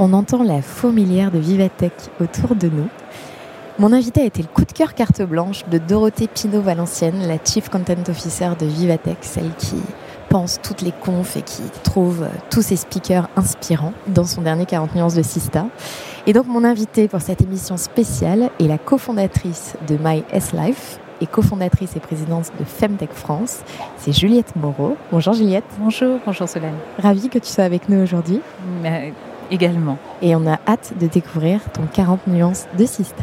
On entend la fourmilière de Vivatech autour de nous. Mon invité a été le coup de cœur carte blanche de Dorothée Pinot-Valencienne, la Chief Content Officer de Vivatech, celle qui pense toutes les confs et qui trouve tous ses speakers inspirants dans son dernier 40 nuances de Sista. Et donc mon invité pour cette émission spéciale est la cofondatrice de My S Life et cofondatrice et présidente de Femtech France, c'est Juliette Moreau. Bonjour Juliette. Bonjour, bonjour Solène. Ravie que tu sois avec nous aujourd'hui. Également. Et on a hâte de découvrir ton 40 nuances de Sista.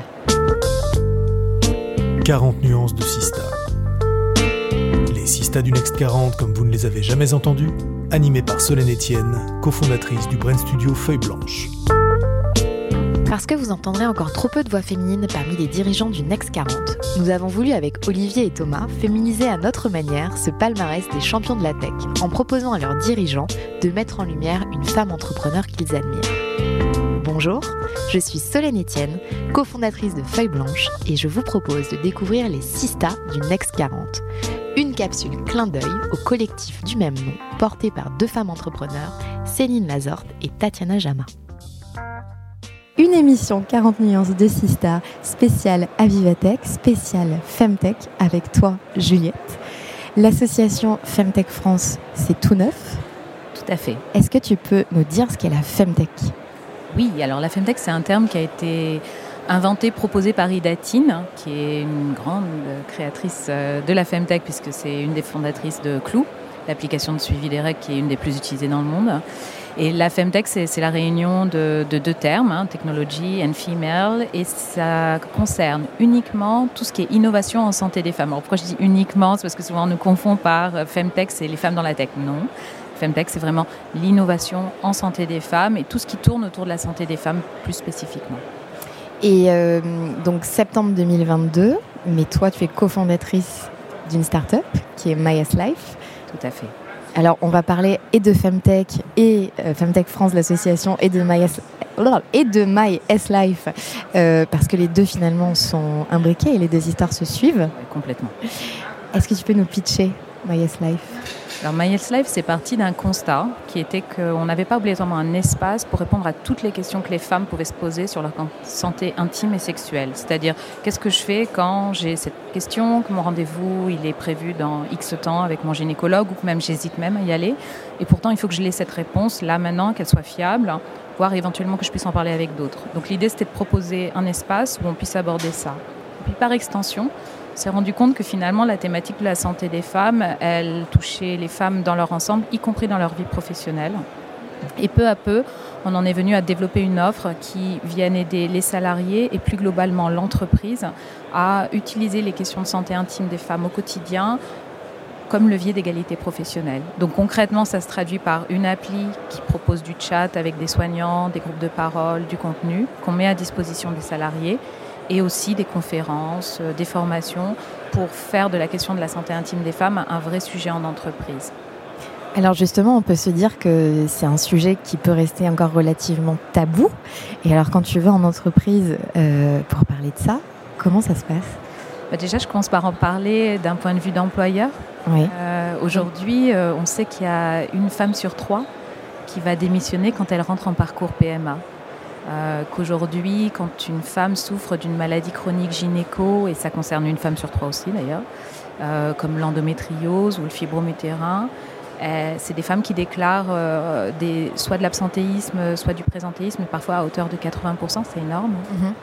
40 nuances de Sista. Les Sista du Next 40 comme vous ne les avez jamais entendus, animés par Solène Etienne, cofondatrice du brand studio Feuille Blanche. Parce que vous entendrez encore trop peu de voix féminines parmi les dirigeants du Next 40, nous avons voulu avec Olivier et Thomas féminiser à notre manière ce palmarès des champions de la tech en proposant à leurs dirigeants de mettre en lumière une femme entrepreneur qu'ils admirent. Bonjour, je suis Solène Etienne, cofondatrice de Feuille Blanche et je vous propose de découvrir les 6 stars du Next 40. Une capsule clin d'œil au collectif du même nom porté par deux femmes entrepreneurs, Céline Lazorte et Tatiana Jama une émission 40 nuances de Sista, spéciale Avivatech, spéciale Femtech avec toi Juliette. L'association Femtech France, c'est tout neuf Tout à fait. Est-ce que tu peux nous dire ce qu'est la Femtech? Oui, alors la Femtech, c'est un terme qui a été inventé, proposé par Ida Tin, qui est une grande créatrice euh, de la Femtech, puisque c'est une des fondatrices de Clou, l'application de suivi des règles qui est une des plus utilisées dans le monde. Et la Femtech, c'est la réunion de, deux termes, hein, technology and female, et ça concerne uniquement tout ce qui est innovation en santé des femmes. Alors pourquoi je dis uniquement C'est parce que souvent on nous confond par euh, Femtech, c'est les femmes dans la tech. Non. Femtech, c'est vraiment l'innovation en santé des femmes et tout ce qui tourne autour de la santé des femmes plus spécifiquement. Et euh, donc septembre 2022, mais toi tu es cofondatrice d'une start-up qui est MyS Life. Tout à fait. Alors, on va parler et de Femtech et euh, Femtech France, l'association, et de My et de My S Life, euh, parce que les deux finalement sont imbriqués et les deux histoires se suivent. complètement. Est-ce que tu peux nous pitcher My S Life? Alors My Life, c'est parti d'un constat qui était qu'on n'avait pas obligatoirement un espace pour répondre à toutes les questions que les femmes pouvaient se poser sur leur santé intime et sexuelle. C'est-à-dire, qu'est-ce que je fais quand j'ai cette question, que mon rendez-vous il est prévu dans X temps avec mon gynécologue ou que même j'hésite même à y aller. Et pourtant, il faut que je l'ai cette réponse là maintenant, qu'elle soit fiable, voire éventuellement que je puisse en parler avec d'autres. Donc l'idée, c'était de proposer un espace où on puisse aborder ça. Et puis par extension, s'est rendu compte que finalement la thématique de la santé des femmes, elle touchait les femmes dans leur ensemble, y compris dans leur vie professionnelle. Et peu à peu, on en est venu à développer une offre qui vienne aider les salariés et plus globalement l'entreprise à utiliser les questions de santé intime des femmes au quotidien comme levier d'égalité professionnelle. Donc concrètement, ça se traduit par une appli qui propose du chat avec des soignants, des groupes de parole, du contenu qu'on met à disposition des salariés et aussi des conférences, euh, des formations pour faire de la question de la santé intime des femmes un vrai sujet en entreprise. Alors justement, on peut se dire que c'est un sujet qui peut rester encore relativement tabou. Et alors quand tu vas en entreprise euh, pour parler de ça, comment ça se passe? Bah Déjà, je commence par en parler d'un point de vue d'employeur. Oui. Euh, Aujourd'hui, euh, on sait qu'il y a une femme sur trois qui va démissionner quand elle rentre en parcours PMA. Euh, qu'aujourd'hui, quand une femme souffre d'une maladie chronique gynéco, et ça concerne une femme sur trois aussi d'ailleurs, euh, comme l'endométriose ou le fibromutérin, euh, c'est des femmes qui déclarent des, soit de l'absentéisme, soit du présentéisme, parfois à hauteur de 80%, c'est énorme. Mhm.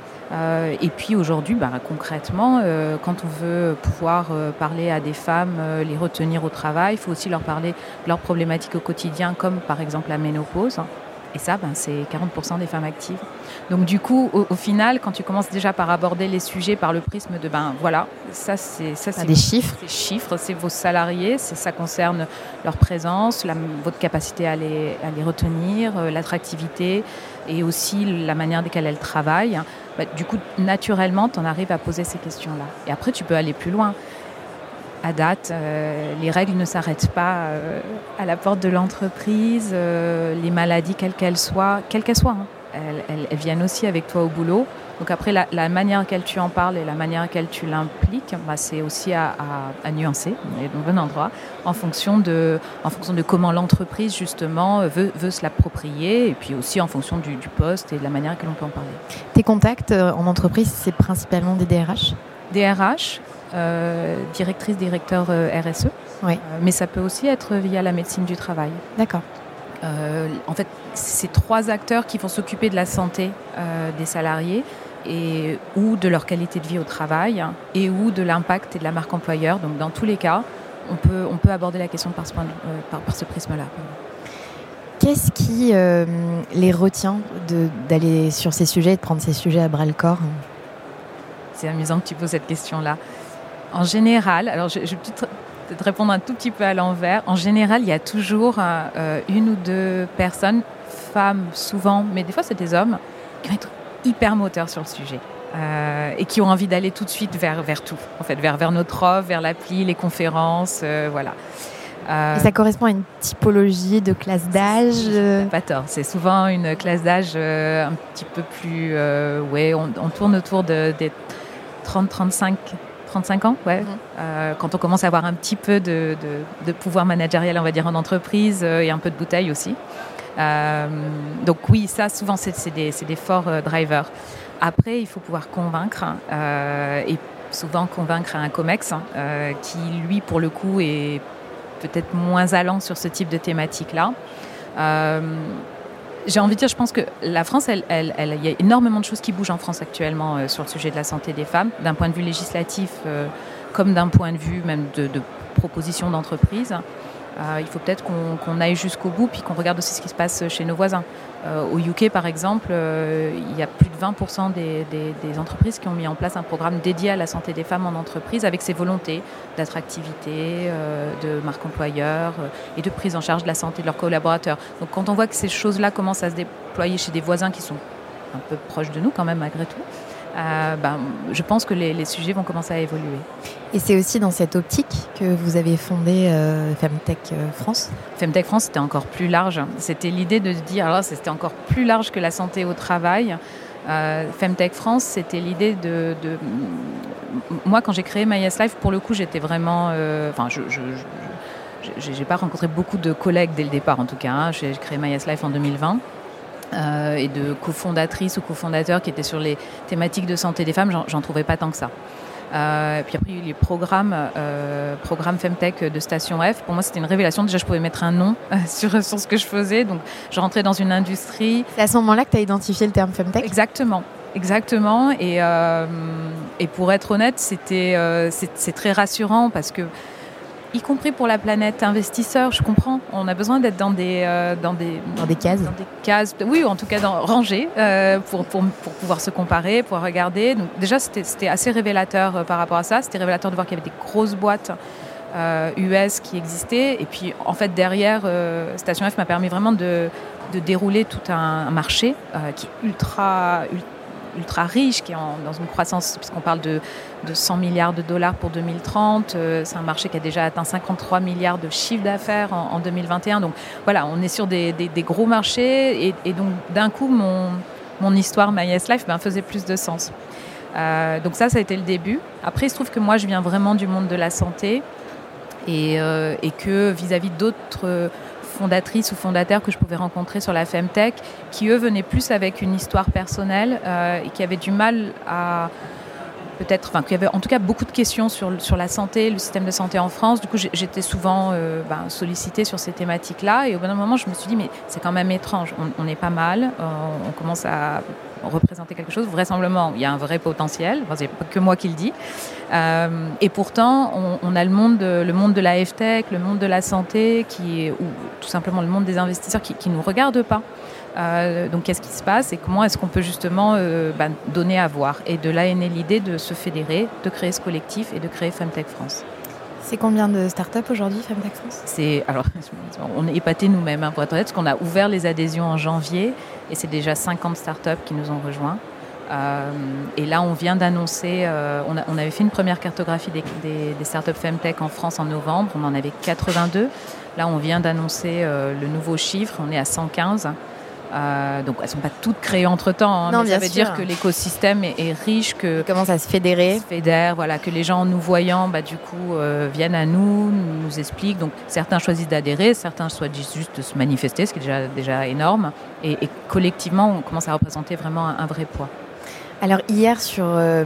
et puis aujourd'hui, bah, concrètement, quand on veut pouvoir parler à des femmes, les retenir au travail, il faut aussi leur parler de leurs problématiques au quotidien, comme par exemple la ménopause. Et ça, ben, c'est 40% des femmes actives. Donc du coup, au, final, quand tu commences déjà par aborder les sujets par le prisme de, ben voilà, ça c'est ça c'est des chiffres, des chiffres, c'est vos salariés, ça concerne leur présence, votre capacité à les, à les retenir, euh, l'attractivité et aussi la manière desquelles elles travaillent. Bah, du coup, naturellement, tu en arrives à poser ces questions-là. Et après, tu peux aller plus loin à date, euh, les règles ne s'arrêtent pas euh, à la porte de l'entreprise. Euh, les maladies, quelles qu'elles soient, quelles qu'elles soient, hein, elles, viennent aussi avec toi au boulot. Donc après, la, manière à laquelle tu en parles et la manière à laquelle tu l'impliques, bah, c'est aussi à, nuancer, on est dans le bon endroit, en fonction de, en fonction de comment l'entreprise, justement, veut, veut se l'approprier, et puis aussi en fonction du, du poste et de la manière à laquelle on peut en parler. Tes contacts en entreprise, c'est principalement des DRH DRH, directrice, directeur euh, RSE. Oui. Euh, mais ça peut aussi être via la médecine du travail. D'accord. en fait, c'est trois acteurs qui vont s'occuper de la santé des salariés et ou de leur qualité de vie au travail et ou de l'impact et de la marque employeur. Donc dans tous les cas, on peut, on peut aborder la question par ce, par, par, ce prisme-là. Qu'est-ce qui les retient d'aller sur ces sujets et de prendre ces sujets à bras le corps? C'est amusant que tu poses cette question-là. En général, alors je, vais peut-être répondre un tout petit peu à l'envers. En général, il y a toujours euh, une ou deux personnes, femmes souvent, mais des fois c'est des hommes, qui vont être hyper moteurs sur le sujet. Euh, et qui ont envie d'aller tout de suite vers, vers tout, en fait, vers, vers notre offre, vers l'appli, les conférences, euh, voilà. et ça correspond à une typologie de classe d'âge Pas tort, c'est souvent une classe d'âge un petit peu plus... ouais, on, on, tourne autour de, des 30-35 35 ans, ouais. Mhm. Euh, quand on commence à avoir un petit peu de, pouvoir managérial, on va dire, en entreprise euh, et un peu de bouteille aussi. Euh, donc oui, ça, souvent, c'est des, des, forts drivers. Après, il faut pouvoir convaincre et souvent convaincre un COMEX hein, qui, lui, pour le coup, est peut-être moins allant sur ce type de thématique-là j'ai envie de dire, je pense que la France, il elle, y a énormément de choses qui bougent en France actuellement euh, sur le sujet de la santé des femmes, d'un point de vue législatif euh, comme d'un point de vue même de, de proposition d'entreprise. Euh, il faut peut-être qu'on aille jusqu'au bout, puis qu'on regarde aussi ce qui se passe chez nos voisins. Euh, au UK, par exemple, euh, il y a plus de 20% des, entreprises qui ont mis en place un programme dédié à la santé des femmes en entreprise, avec ses volontés d'attractivité, de marque employeur et de prise en charge de la santé de leurs collaborateurs. Donc quand on voit que ces choses-là commencent à se déployer chez des voisins qui sont un peu proches de nous quand même malgré tout, euh, ben, je pense que les, sujets vont commencer à évoluer. Et c'est aussi dans cette optique que vous avez fondé euh, Femtech euh, France? Femtech France, c'était encore plus large. C'était l'idée de dire, alors c'était encore plus large que la santé au travail. Femtech France, c'était l'idée de, Moi, quand j'ai créé Life, pour le coup, j'étais vraiment... Enfin, je, je n'ai pas rencontré beaucoup de collègues dès le départ, en tout cas. Hein. J'ai créé Life en 2020. Euh, et de cofondatrices ou cofondateurs qui étaient sur les thématiques de santé des femmes, j'en trouvais pas tant que ça. Euh, puis après, les programmes, euh, programme Femtech de Station F. Pour moi, c'était une révélation. Déjà, je pouvais mettre un nom euh, sur, sur ce que je faisais. Donc, je rentrais dans une industrie. C'est à ce moment-là que tu as identifié le terme Femtech? Exactement. Exactement. Et, et pour être honnête, c'était c'est très rassurant parce que y compris pour la planète investisseur, je comprends. On a besoin d'être dans des, euh, dans des dans des cases, dans des cases, oui, ou en tout cas dans rangées euh, pour, pour, pour, pouvoir se comparer, pour regarder. Donc déjà, c'était assez révélateur euh, par rapport à ça. C'était révélateur de voir qu'il y avait des grosses boîtes. US qui existaient et puis en fait derrière Station F m'a permis vraiment de, de dérouler tout un, marché qui est ultra, ultra ultra riche, qui est dans une croissance, puisqu'on parle de, de, 100 milliards de dollars pour 2030. Euh, c'est un marché qui a déjà atteint 53 milliards de chiffre d'affaires en, 2021. Donc voilà, on est sur des, gros marchés. Et, donc d'un coup, mon, histoire, My Yes Life, ben, faisait plus de sens. Euh, donc ça, ça a été le début. Après, il se trouve que moi, je viens vraiment du monde de la santé et, euh, et que vis-à-vis d'autres fondatrices ou fondateurs que je pouvais rencontrer sur la Femtech, qui eux venaient plus avec une histoire personnelle euh, et qui avaient du mal à peut-être, enfin, qui avaient en tout cas beaucoup de questions sur, la santé, le système de santé en France. Du coup, j'étais souvent euh, ben, sollicitée sur ces thématiques-là. Et au bout d'un moment, je me suis dit, mais c'est quand même étrange. On, est pas mal. Euh, on commence à représenter quelque chose. Vraisemblablement, il y a un vrai potentiel. Enfin, c'est pas que moi qui le dis. Euh, et pourtant, on, a le monde, de, le monde de la FTech, le monde de la santé, qui ou tout simplement le monde des investisseurs qui ne nous regarde pas. Donc qu'est-ce qui se passe et comment est-ce qu'on peut justement bah, donner à voir. Et de là est née l'idée de se fédérer, de créer ce collectif et de créer Femtech France. C'est combien de startups aujourd'hui, Femtech France? C'est alors on est épatés nous-mêmes hein, pour être honnête, parce qu'on a ouvert les adhésions en janvier et c'est déjà 50 startups qui nous ont rejoints. Euh, et là, on vient d'annoncer, euh, on, avait fait une première cartographie des, des, startups Femtech en France en novembre, on en avait 82. Là, on vient d'annoncer euh, le nouveau chiffre, on est à 115. Euh, donc elles ne sont pas toutes créées entre temps, hein, mais ça veut dire que l'écosystème est, riche, que comment ça se fédérer, se fédère, voilà, que les gens en nous voyant, bah, du coup, euh, viennent à nous, nous expliquent. Donc certains choisissent d'adhérer, certains choisissent juste de se manifester, ce qui est déjà déjà énorme, et, collectivement, on commence à représenter vraiment un vrai poids. Alors hier sur, euh,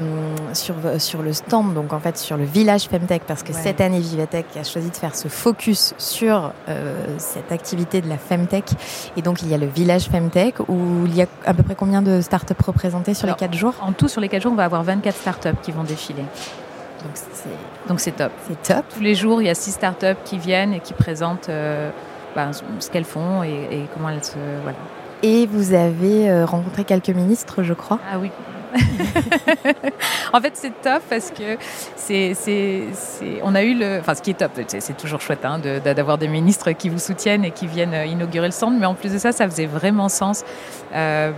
sur, sur le stand, donc en fait sur le village Femtech, parce que cette année Vivatech a choisi de faire ce focus sur euh, cette activité de la Femtech. Et donc il y a le village Femtech où il y a à peu près combien de startups représentées sur les 4 jours? En tout sur les 4 jours, on va avoir 24 startups qui vont défiler. Donc c'est top. C'est top. Tous les jours, il y a 6 startups qui viennent et qui présentent euh, ben, ce qu'elles font et, et, comment elles se... Voilà. Et vous avez rencontré quelques ministres, je crois? Ah oui, en fait, c'est top parce que c'est, on a eu le, enfin, ce qui est top, c'est, toujours chouette hein, d'avoir des ministres qui vous soutiennent et qui viennent inaugurer le centre, mais en plus de ça, ça faisait vraiment sens. Euh,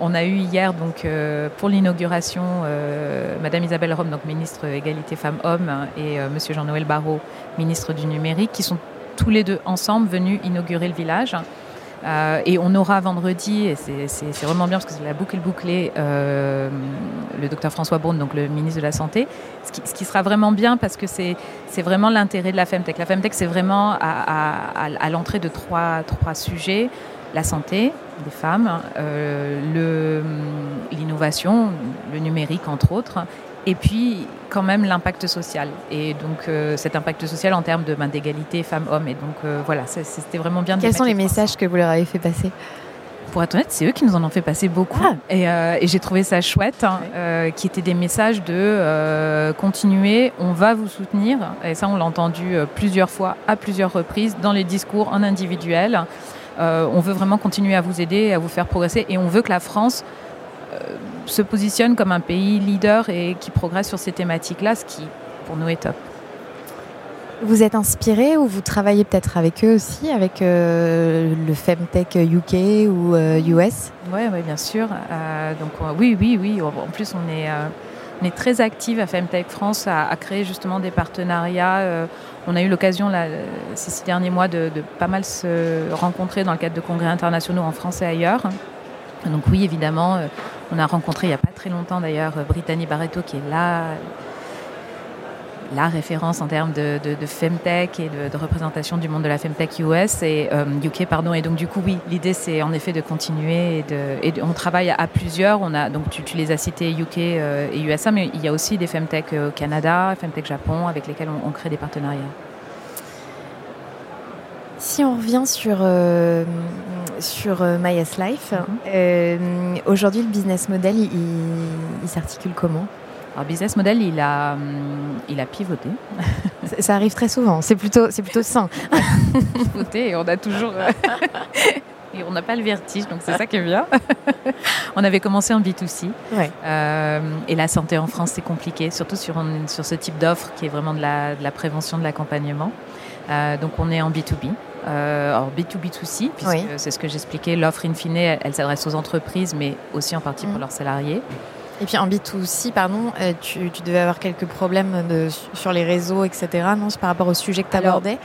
on a eu hier donc euh, pour l'inauguration euh, Madame Isabelle Rome, donc ministre égalité femmes-hommes, et Monsieur Jean-Noël Barrot, ministre du numérique, qui sont tous les deux ensemble venus inaugurer le village. Euh, et on aura vendredi, et c'est vraiment bien parce que c'est la boucle bouclée, euh, le docteur François Braun, donc le ministre de la Santé, ce qui, sera vraiment bien parce que c'est vraiment l'intérêt de la Femtech. La Femtech, c'est vraiment à, l'entrée de trois, trois sujets. La santé des femmes, euh, l'innovation, le numérique entre autres, et puis quand même l'impact social. Et donc euh, cet impact social en termes de ben, d'égalité femmes-hommes. Et donc euh, voilà, c'était vraiment bien. Quels sont les messages que vous leur avez fait passer? Pour être honnête, c'est eux qui nous en ont fait passer beaucoup. Ah. Euh, et, j'ai trouvé ça chouette, hein, qui étaient des messages de continuer, on va vous soutenir. Et ça, on l'a entendu plusieurs fois, à plusieurs reprises, dans les discours en individuel. on veut vraiment continuer à vous aider, à vous faire progresser. Et on veut que la France se positionne comme un pays leader et qui progresse sur ces thématiques-là, ce qui pour nous est top. Vous êtes inspiré ou vous travaillez peut-être avec eux aussi, avec euh, le Femtech UK ou US euh, Oui, ouais, bien sûr. Euh, donc oui, oui, oui. En plus, on est, on est très actifs à Femtech France à, créer justement des partenariats. on a eu l'occasion ces six derniers mois de, de, pas mal se rencontrer dans le cadre de congrès internationaux en France et ailleurs. Donc oui, évidemment, on a rencontré il n'y a pas très longtemps d'ailleurs euh, Brittany Barreto qui est là la référence en termes de, femtech et de, représentation du monde de la femtech US et UK euh, pardon. Et donc du coup oui l'idée c'est en effet de continuer et, on travaille à plusieurs. On a donc tu, les as cités UK et USA mais il y a aussi des femtech au Canada femtech Japon avec lesquels on crée des partenariats. Si on revient sur, euh, sur euh, MyS Life, mhm. euh, aujourd'hui le business model, il, s'articule comment? Alors, business model, il a, hum, il a pivoté. ça, arrive très souvent. C'est plutôt, c'est plutôt sain. pivoté et on a toujours. et on n'a pas le vertige, donc c'est ça qui est bien. on avait commencé en B2C. et la santé en France, c'est compliqué, surtout sur, sur ce type d'offre qui est vraiment de la, de la prévention, de l'accompagnement. donc on est en B2B. Euh, alors B2B2C, puisque c'est ce que j'expliquais, l'offre in fine, elle, s'adresse aux entreprises, mais aussi en partie pour mm. leurs salariés. Et puis en B2C, pardon, euh, tu, devais avoir quelques problèmes de, sur les réseaux, etc. Non, par rapport au sujet que tu abordais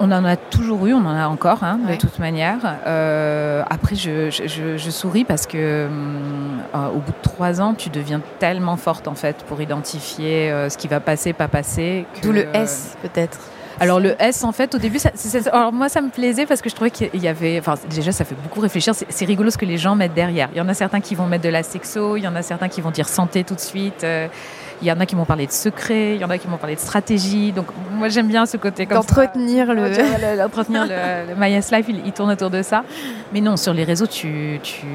On en a toujours eu, on en a encore, hein, de toute manière. Euh, après, je, je, souris parce que au bout de trois ans, tu deviens tellement forte en fait pour identifier ce qui va passer, pas passer. D'où le S peut-être alors le S, en fait, au début, ça, alors moi, ça me plaisait parce que je trouvais qu'il y avait, enfin déjà, ça fait beaucoup réfléchir. C'est rigolo ce que les gens mettent derrière. Il y en a certains qui vont mettre de la sexo, il y en a certains qui vont dire santé tout de suite. Euh, il y en a qui vont parler de secret, il y en a qui vont parler de stratégie. Donc moi j'aime bien ce côté comme D'entretenir le... D'entretenir le, le My Life, il, tourne autour de ça. Mais non, sur les réseaux, tu... tu...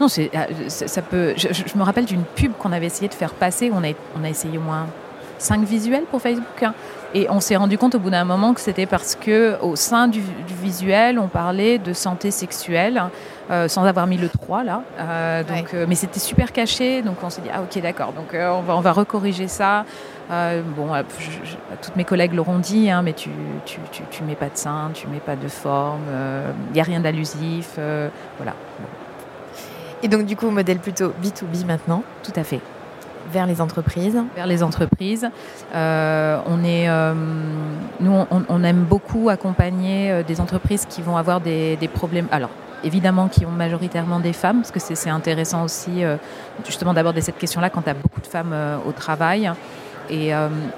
Non, c'est, euh, ça peut... Je, me rappelle d'une pub qu'on avait essayé de faire passer, on a, on a essayé au moins cinq visuels pour Facebook. Hein Et on s'est rendu compte au bout d'un moment que c'était parce que au sein du, visuel, on parlait de santé sexuelle. Euh, sans avoir mis le 3 là. Euh, donc, mais c'était super caché, donc on s'est dit ah ok d'accord, donc on va on va recorriger ça. bon, toutes mes collègues l'auront dit, hein, mais tu, tu, tu, tu, mets pas de sein, tu mets pas de forme, il n'y a rien d'allusif, voilà. Et donc du coup, modèle plutôt B2B maintenant Tout à fait. Vers les entreprises Vers les entreprises. Euh, on est, euh, nous, on, aime beaucoup accompagner euh, des entreprises qui vont avoir des, problèmes. Alors, évidemment, qui ont majoritairement des femmes, parce que c'est intéressant aussi, justement, d'aborder cette question-là quand tu as beaucoup de femmes au travail. Et,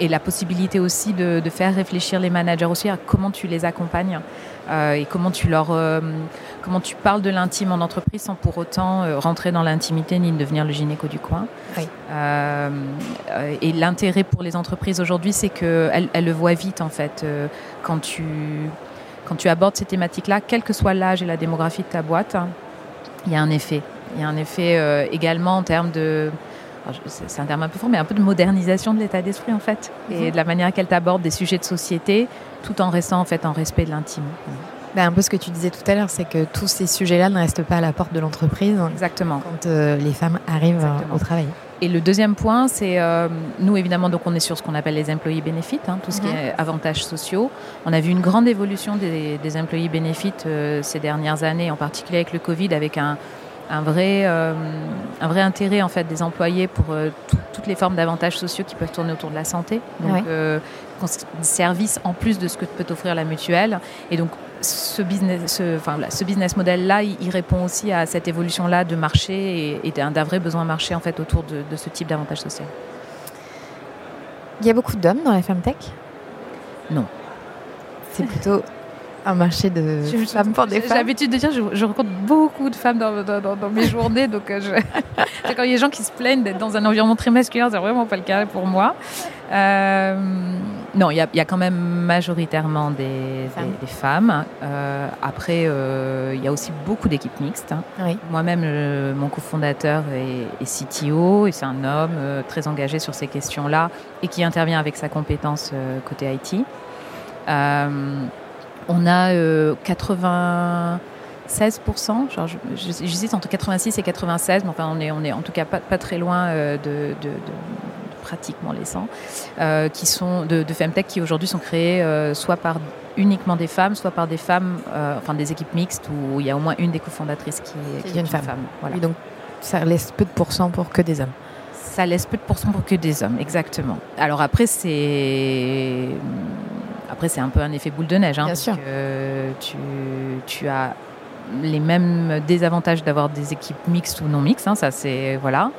la possibilité aussi de, de, faire réfléchir les managers aussi à comment tu les accompagnes. Euh, et comment tu leur euh, comment tu parles de l'intime en entreprise sans pour autant euh, rentrer dans l'intimité ni devenir le gynéco du coin. et l'intérêt pour les entreprises aujourd'hui, c'est qu'elles elles le voient vite en fait quand tu quand tu abordes ces thématiques-là, quel que soit l'âge et la démographie de ta boîte, il y a un effet. Il y a un effet également en termes de c'est un terme un peu fort, mais un peu de modernisation de l'état d'esprit en fait, et mhm. de la manière tu abordes des sujets de société, tout en restant en fait en respect de l'intime. Ben, un peu ce que tu disais tout à l'heure, c'est que tous ces sujets-là ne restent pas à la porte de l'entreprise. Exactement. Quand euh, les femmes arrivent au travail. Et le deuxième point, c'est euh, nous évidemment, donc on est sur ce qu'on appelle les employés benefits, hein, tout ce qui mhm. est avantages sociaux. On a vu une grande évolution des, des employés benefits euh, ces dernières années, en particulier avec le Covid, avec un, un vrai, euh, un vrai intérêt en fait des employés pour euh, toutes les formes d'avantages sociaux qui peuvent tourner autour de la santé. Donc, euh, service en plus de ce que peut offrir la mutuelle. Et donc, ce business, ce, enfin, ce business model-là, il, répond aussi à cette évolution-là de marché et, d'un vrai besoin marché en fait autour de, de ce type d'avantages sociaux. Il y a beaucoup d'hommes dans la Femtech Non. C'est plutôt un marché de femmes pour des femmes. J'ai l'habitude de dire, je, je, rencontre beaucoup de femmes dans, dans, mes journées, donc euh, quand il y a des gens qui se plaignent d'être dans un environnement très masculin, c'est vraiment pas le cas pour moi. Euh, non, il y, y, a quand même majoritairement des femmes. Des, femmes. Euh, après, il y a aussi beaucoup d'équipes mixtes. Hein. Oui. Moi-même, mon cofondateur est, est, CTO et c'est un homme très engagé sur ces questions-là et qui intervient avec sa compétence côté IT. On a 96%, euh, genre j'hésite entre 86 et 96, mais enfin on est, on est en tout cas pas, pas très loin euh, de, pratiquement les 100, euh, qui sont de, de Femtech qui aujourd'hui sont créés soit par uniquement des femmes, soit par des femmes, enfin des équipes mixtes où il y a au moins une des cofondatrices qui, qui est une femme. Voilà. donc ça laisse peu de pourcents pour que des hommes. Ça laisse peu de pourcents pour que des hommes, exactement. Alors après c'est après, c'est un peu un effet boule de neige. Hein, Bien sûr. tu, tu as les mêmes désavantages d'avoir des équipes mixtes ou non mixtes. Hein, ça, c'est voilà.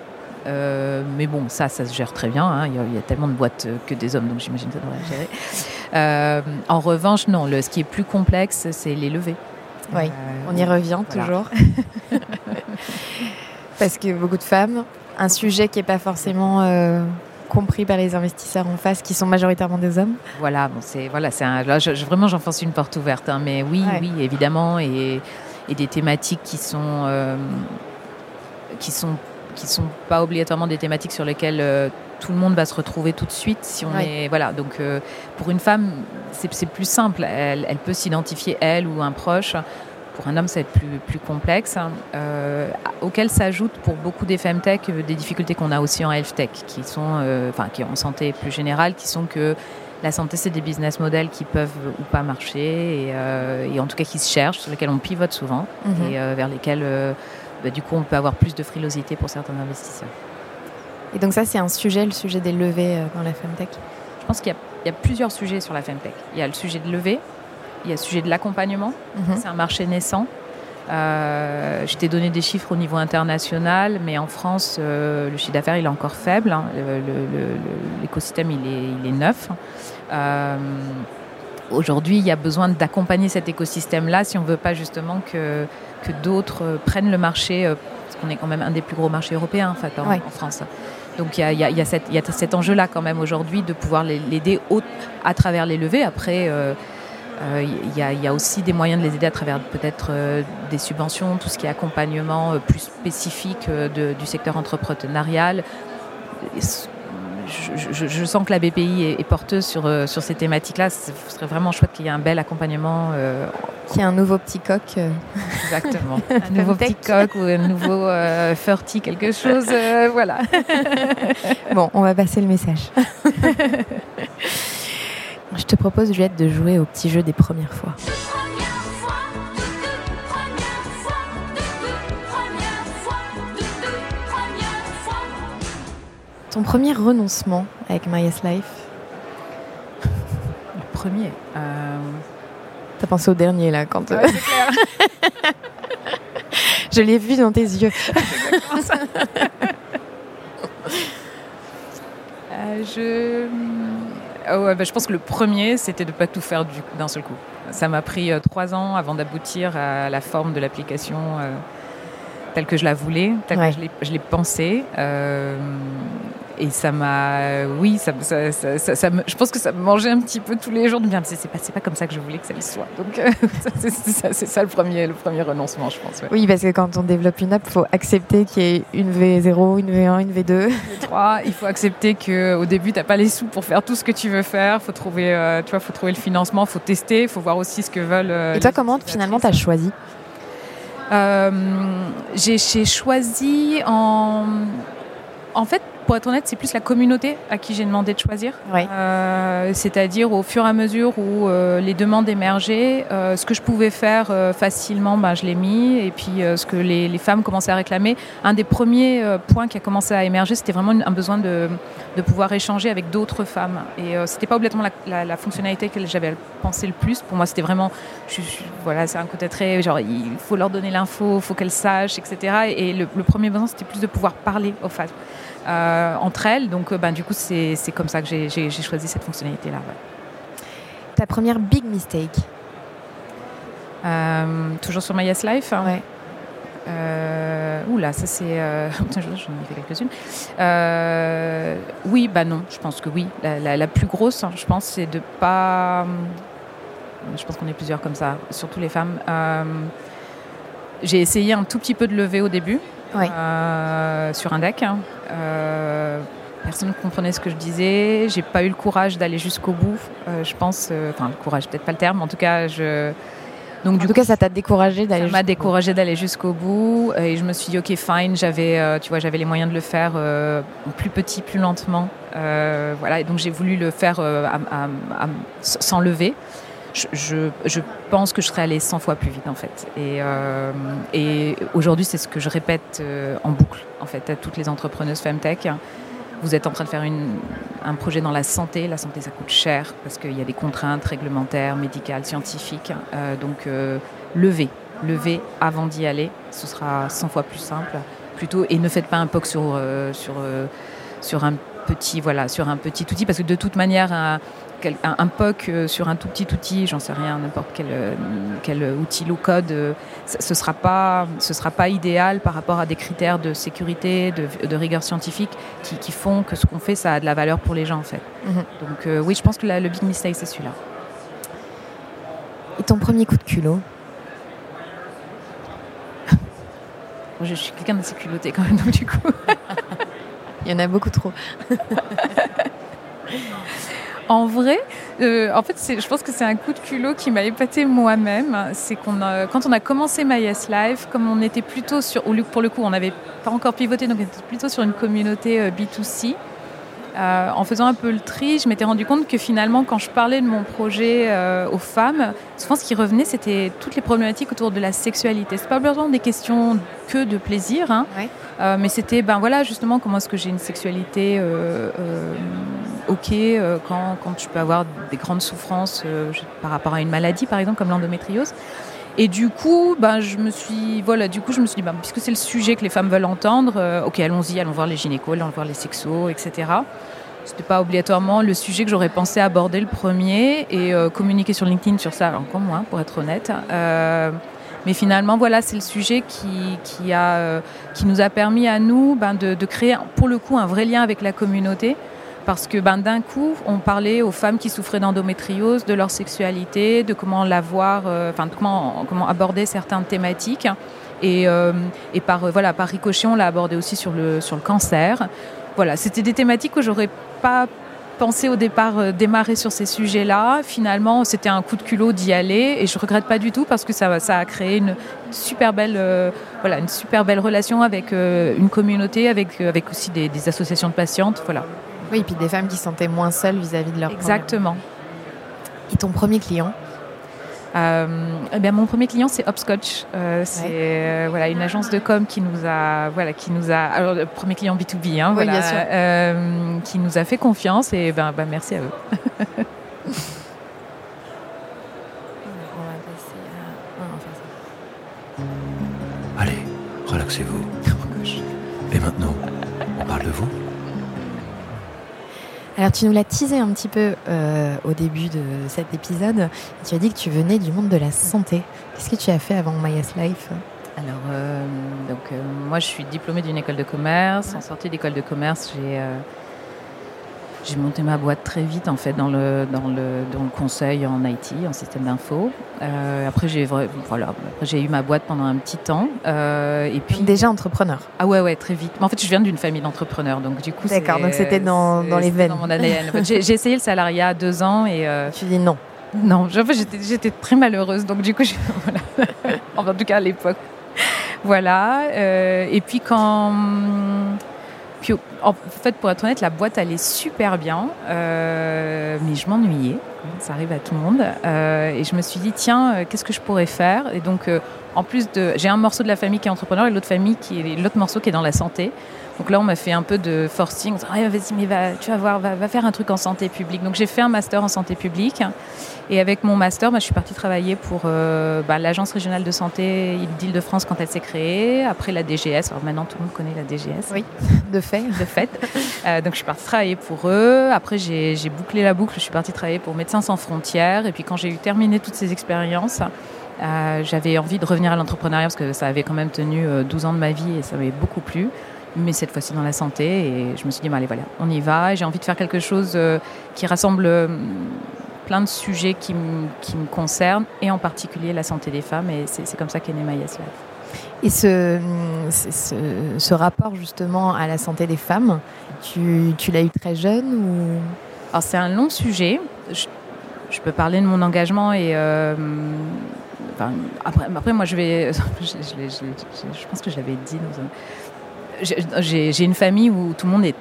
Euh, mais bon, ça, ça se gère très bien. Hein. Il, y a, tellement de boîtes que des hommes, donc j'imagine que ça devrait gérer. Euh, en revanche, non. Le, ce qui est plus complexe, c'est les levées. Oui, euh, on y revient toujours. Parce que beaucoup de femmes, un sujet qui n'est pas forcément compris par les investisseurs en face qui sont majoritairement des hommes. Voilà, bon, c'est voilà, c'est là, je, vraiment j'enfonce une porte ouverte, hein, mais oui, oui, évidemment, et, et, des thématiques qui sont euh, qui sont qui sont pas obligatoirement des thématiques sur lesquelles euh, tout le monde va se retrouver tout de suite si on est voilà donc euh, pour une femme c'est plus simple. Elle, elle peut s'identifier elle ou un proche pour un homme, ça va être plus, plus complexe, hein. euh, auquel s'ajoutent pour beaucoup des femtech euh, des difficultés qu'on a aussi en health tech, qui sont, euh, enfin, qui en santé plus générale, qui sont que la santé, c'est des business models qui peuvent ou pas marcher, et, en tout cas qui se cherchent, sur lesquels on pivote souvent, mhm. et vers lesquels, bah, du coup, on peut avoir plus de frilosité pour certains investisseurs. Et donc ça, c'est un sujet, le sujet des levées dans la femtech Je pense qu'il y, y, a plusieurs sujets sur la femtech. Il y a le sujet de levée, il y a le sujet de l'accompagnement. Mhm. C'est un marché naissant. Euh, je t'ai donné des chiffres au niveau international, mais en France, euh, le chiffre d'affaires il est encore faible. Hein. L'écosystème il est, il est, neuf. Euh, aujourd'hui, il y a besoin d'accompagner cet écosystème-là si on ne veut pas justement que, que d'autres prennent le marché, parce qu'on est quand même un des plus gros marchés européens en, fait, en, France. Donc il y a, y a, cet, cet enjeu-là quand même aujourd'hui de pouvoir l'aider à travers les levées. Après, il euh, y, a aussi des moyens de les aider à travers peut-être euh, des subventions, tout ce qui est accompagnement euh, plus spécifique du secteur entrepreneurial. je, sens que la BPI est, porteuse sur, sur ces thématiques-là. Ce serait vraiment chouette qu'il y ait un bel accompagnement. Qu'il y ait un nouveau petit coq. Exactement. un nouveau petit coq ou un nouveau Furty, quelque chose. voilà. bon, on va passer le message. Je te propose, Juliette, de jouer au petit jeu des premières fois. Ton premier renoncement avec My Life? Le premier euh... T'as pensé au dernier là quand. Ouais, Je l'ai vu dans tes yeux. euh, je ah bah, je pense que le premier, c'était de ne pas tout faire d'un seul coup. Ça m'a pris euh, trois ans avant d'aboutir à la forme de l'application euh, telle que je la voulais, telle que je l'ai pensée. Euh, et ça m'a, oui, ça, ça, ça, je pense que ça me mangeait un petit peu tous les jours de me dire, c'est pas, pas comme ça que je voulais que ça le soit. Donc euh, c'est ça, le premier, le premier renoncement, je pense. Oui, parce que quand on développe une app, il faut accepter qu'il y ait une V0, une V1, une V2. V3, il faut accepter qu'au début, tu n'as pas les sous pour faire tout ce que tu veux faire. Faut trouver, euh, tu vois, faut trouver le financement, faut tester, il faut voir aussi ce que veulent. et toi, comment finalement tu as choisi? Euh, J'ai choisi en en fait, pour être honnête, c'est plus la communauté à qui j'ai demandé de choisir. Euh, c'est-à-dire au fur et à mesure où euh, les demandes émergeaient, euh, ce que je pouvais faire facilement, ben, je l'ai mis. Et puis ce que les, femmes commençaient à réclamer, un des premiers points qui a commencé à émerger, c'était vraiment un besoin de, pouvoir échanger avec d'autres femmes. Et c'était pas obligatoirement la, fonctionnalité que j'avais pensé le plus. Pour moi, c'était vraiment, voilà, c'est un côté très genre, il faut leur donner l'info, il faut qu'elles sachent, etc. Et le, le premier besoin, c'était plus de pouvoir parler aux femmes. Euh, entre elles. Donc, euh, ben, du coup, c'est comme ça que j'ai choisi cette fonctionnalité-là. Ta première big mistake euh, Toujours sur My Yes Life hein. Ouais. oula, ça c'est. J'en ai fait quelques-unes. oui, bah non, je pense que oui. La, plus grosse, hein, je pense, c'est de pas. Je pense qu'on est plusieurs comme ça, surtout les femmes. J'ai essayé un tout petit peu de lever au début. Sur un deck. Hein. Euh, personne ne comprenait ce que je disais. J'ai pas eu le courage d'aller jusqu'au bout. Euh, je pense, euh, enfin, le courage, peut-être pas le terme, mais en tout cas, je. Donc, du tout cas, ça t'a découragé d'aller. Ça m'a découragé d'aller jusqu'au bout, et je me suis dit, ok, fine. J'avais, tu vois, j'avais les moyens de le faire plus petit, plus lentement. voilà, et donc j'ai voulu le faire sans lever je, pense que je serais allée 100 fois plus vite en fait. Et, euh, et aujourd'hui, c'est ce que je répète euh, en boucle en fait à toutes les entrepreneuses Femtech. Vous êtes en train de faire un projet dans la santé. La santé, ça coûte cher parce qu'il y a des contraintes réglementaires, médicales, scientifiques. Euh, donc, levez, levez avant d'y aller. Ce sera 100 fois plus simple. Plutôt, et ne faites pas un POC sur, sur, sur un petit voilà sur un petit outil parce que de toute manière un, POC euh, sur un tout petit outil, j'en sais rien, n'importe quel, euh, quel outil low code, euh, ce ne sera, pas, ce sera pas idéal par rapport à des critères de sécurité, de, rigueur scientifique qui, font que ce qu'on fait, ça a de la valeur pour les gens en fait. Mhm. Donc oui, je pense que le big mistake, c'est celui-là. Et ton premier coup de culot Je suis quelqu'un d'assez culotté quand même, donc du coup. Il y en a beaucoup trop. En vrai, euh, en fait, je pense que c'est un coup de culot qui m'a épaté moi-même. C'est qu'on quand on a commencé My Yes Life, comme on était plutôt sur, pour le coup, on n'avait pas encore pivoté, donc on était plutôt sur une communauté euh, B2C. Euh, en faisant un peu le tri, je m'étais rendu compte que finalement, quand je parlais de mon projet aux femmes, souvent ce qui revenait, c'était toutes les problématiques autour de la sexualité. C'est pas besoin des questions que de plaisir, hein, mais c'était, ben voilà, justement, comment est-ce que j'ai une sexualité ok euh, quand, quand, tu peux avoir des grandes souffrances euh, par rapport à une maladie, par exemple, comme l'endométriose. Et du coup, ben, je me suis, voilà, du coup, je me suis dit, ben, puisque c'est le sujet que les femmes veulent entendre, euh, ok, allons-y, allons voir les gynécos, allons voir les sexos, etc. C'était pas obligatoirement le sujet que j'aurais pensé aborder le premier et communiquer sur LinkedIn sur ça, encore moins, pour être honnête. mais finalement, voilà, c'est le sujet qui, qui, a, qui nous a permis à nous ben, de, de, créer, pour le coup, un vrai lien avec la communauté parce que ben, d'un coup, on parlait aux femmes qui souffraient d'endométriose, de leur sexualité, de comment l'avoir, euh, enfin comment, comment aborder certaines thématiques. Et, euh, par, euh, voilà, par ricochet, on l'a abordé aussi sur le, sur le cancer. voilà, c'était des thématiques que j'aurais pas pensé au départ démarrer sur ces sujets-là. Finalement, c'était un coup de culot d'y aller et je regrette pas du tout parce que ça, ça a créé une super belle, voilà, une super belle relation avec une communauté, avec, avec aussi des, des, associations de patientes. Voilà. Oui, et puis des femmes qui se sentaient moins seules vis-à-vis de leur Exactement. Et ton premier client euh, eh bien, mon premier client, c'est Hopscotch. Euh, c'est euh, voilà, une agence de com qui nous a, voilà, qui nous a, alors le premier client B2B, hein, voilà, euh, qui nous a fait confiance et ben, ben merci à eux. Allez, relaxez-vous. Et maintenant, on parle de vous alors tu nous l'as teasé un petit peu euh, au début de cet épisode. Tu as dit que tu venais du monde de la santé. Qu'est-ce que tu as fait avant Maya's Life? Alors euh, donc euh, moi je suis diplômée d'une école de commerce. En sortie d'école de commerce, j'ai j'ai monté ma boîte très vite en fait dans le, dans le, dans le conseil en IT, en système d'info. Euh, après j'ai voilà, j'ai eu ma boîte pendant un petit temps euh, et puis déjà entrepreneur. Ah ouais ouais très vite. Mais en fait je viens d'une famille d'entrepreneurs donc du coup d'accord donc c'était dans, dans les veines. Dans mon ADN. j'ai essayé le salariat deux ans et euh, tu dis non. Non, j'étais très malheureuse donc du coup voilà. en tout cas à l'époque. Voilà et puis quand en fait, pour être honnête, la boîte allait super bien, euh, mais je m'ennuyais. Ça arrive à tout le monde. Euh, et je me suis dit, tiens, euh, qu'est-ce que je pourrais faire? Et donc, en plus de. J'ai un morceau de la famille qui est entrepreneur et l'autre famille qui l'autre morceau qui est dans la santé. Donc là, on m'a fait un peu de forcing. Ah, vas-y, mais tu vas voir, va, faire un truc en santé publique. Donc j'ai fait un master en santé publique. Et avec mon master, bah, je suis partie travailler pour euh, bah, l'Agence régionale de santé d'Île-de-France quand elle s'est créée. Après la DGS. Alors maintenant, tout le monde connaît la DGS. Oui, de fait. De fait. Euh, donc je suis partie travailler pour eux. Après, j'ai bouclé la boucle. Je suis partie travailler pour Médecins sans frontières. Et puis quand j'ai eu terminé toutes ces expériences, euh, j'avais envie de revenir à l'entrepreneuriat parce que ça avait quand même tenu 12 ans de ma vie et ça m'avait beaucoup plu mais cette fois-ci dans la santé. Et je me suis dit, allez, voilà, on y va. J'ai envie de faire quelque chose euh, qui rassemble euh, plein de sujets qui, qui, me concernent, et en particulier la santé des femmes. Et c'est comme ça qu'est né My Life. Et ce, ce, ce, rapport justement à la santé des femmes, tu, tu l'as eu très jeune ou? Alors c'est un long sujet. Je, je, peux parler de mon engagement et euh, enfin, après, après, moi je vais, je, je, je pense que je l'avais dit dans un, j'ai une famille où tout le monde est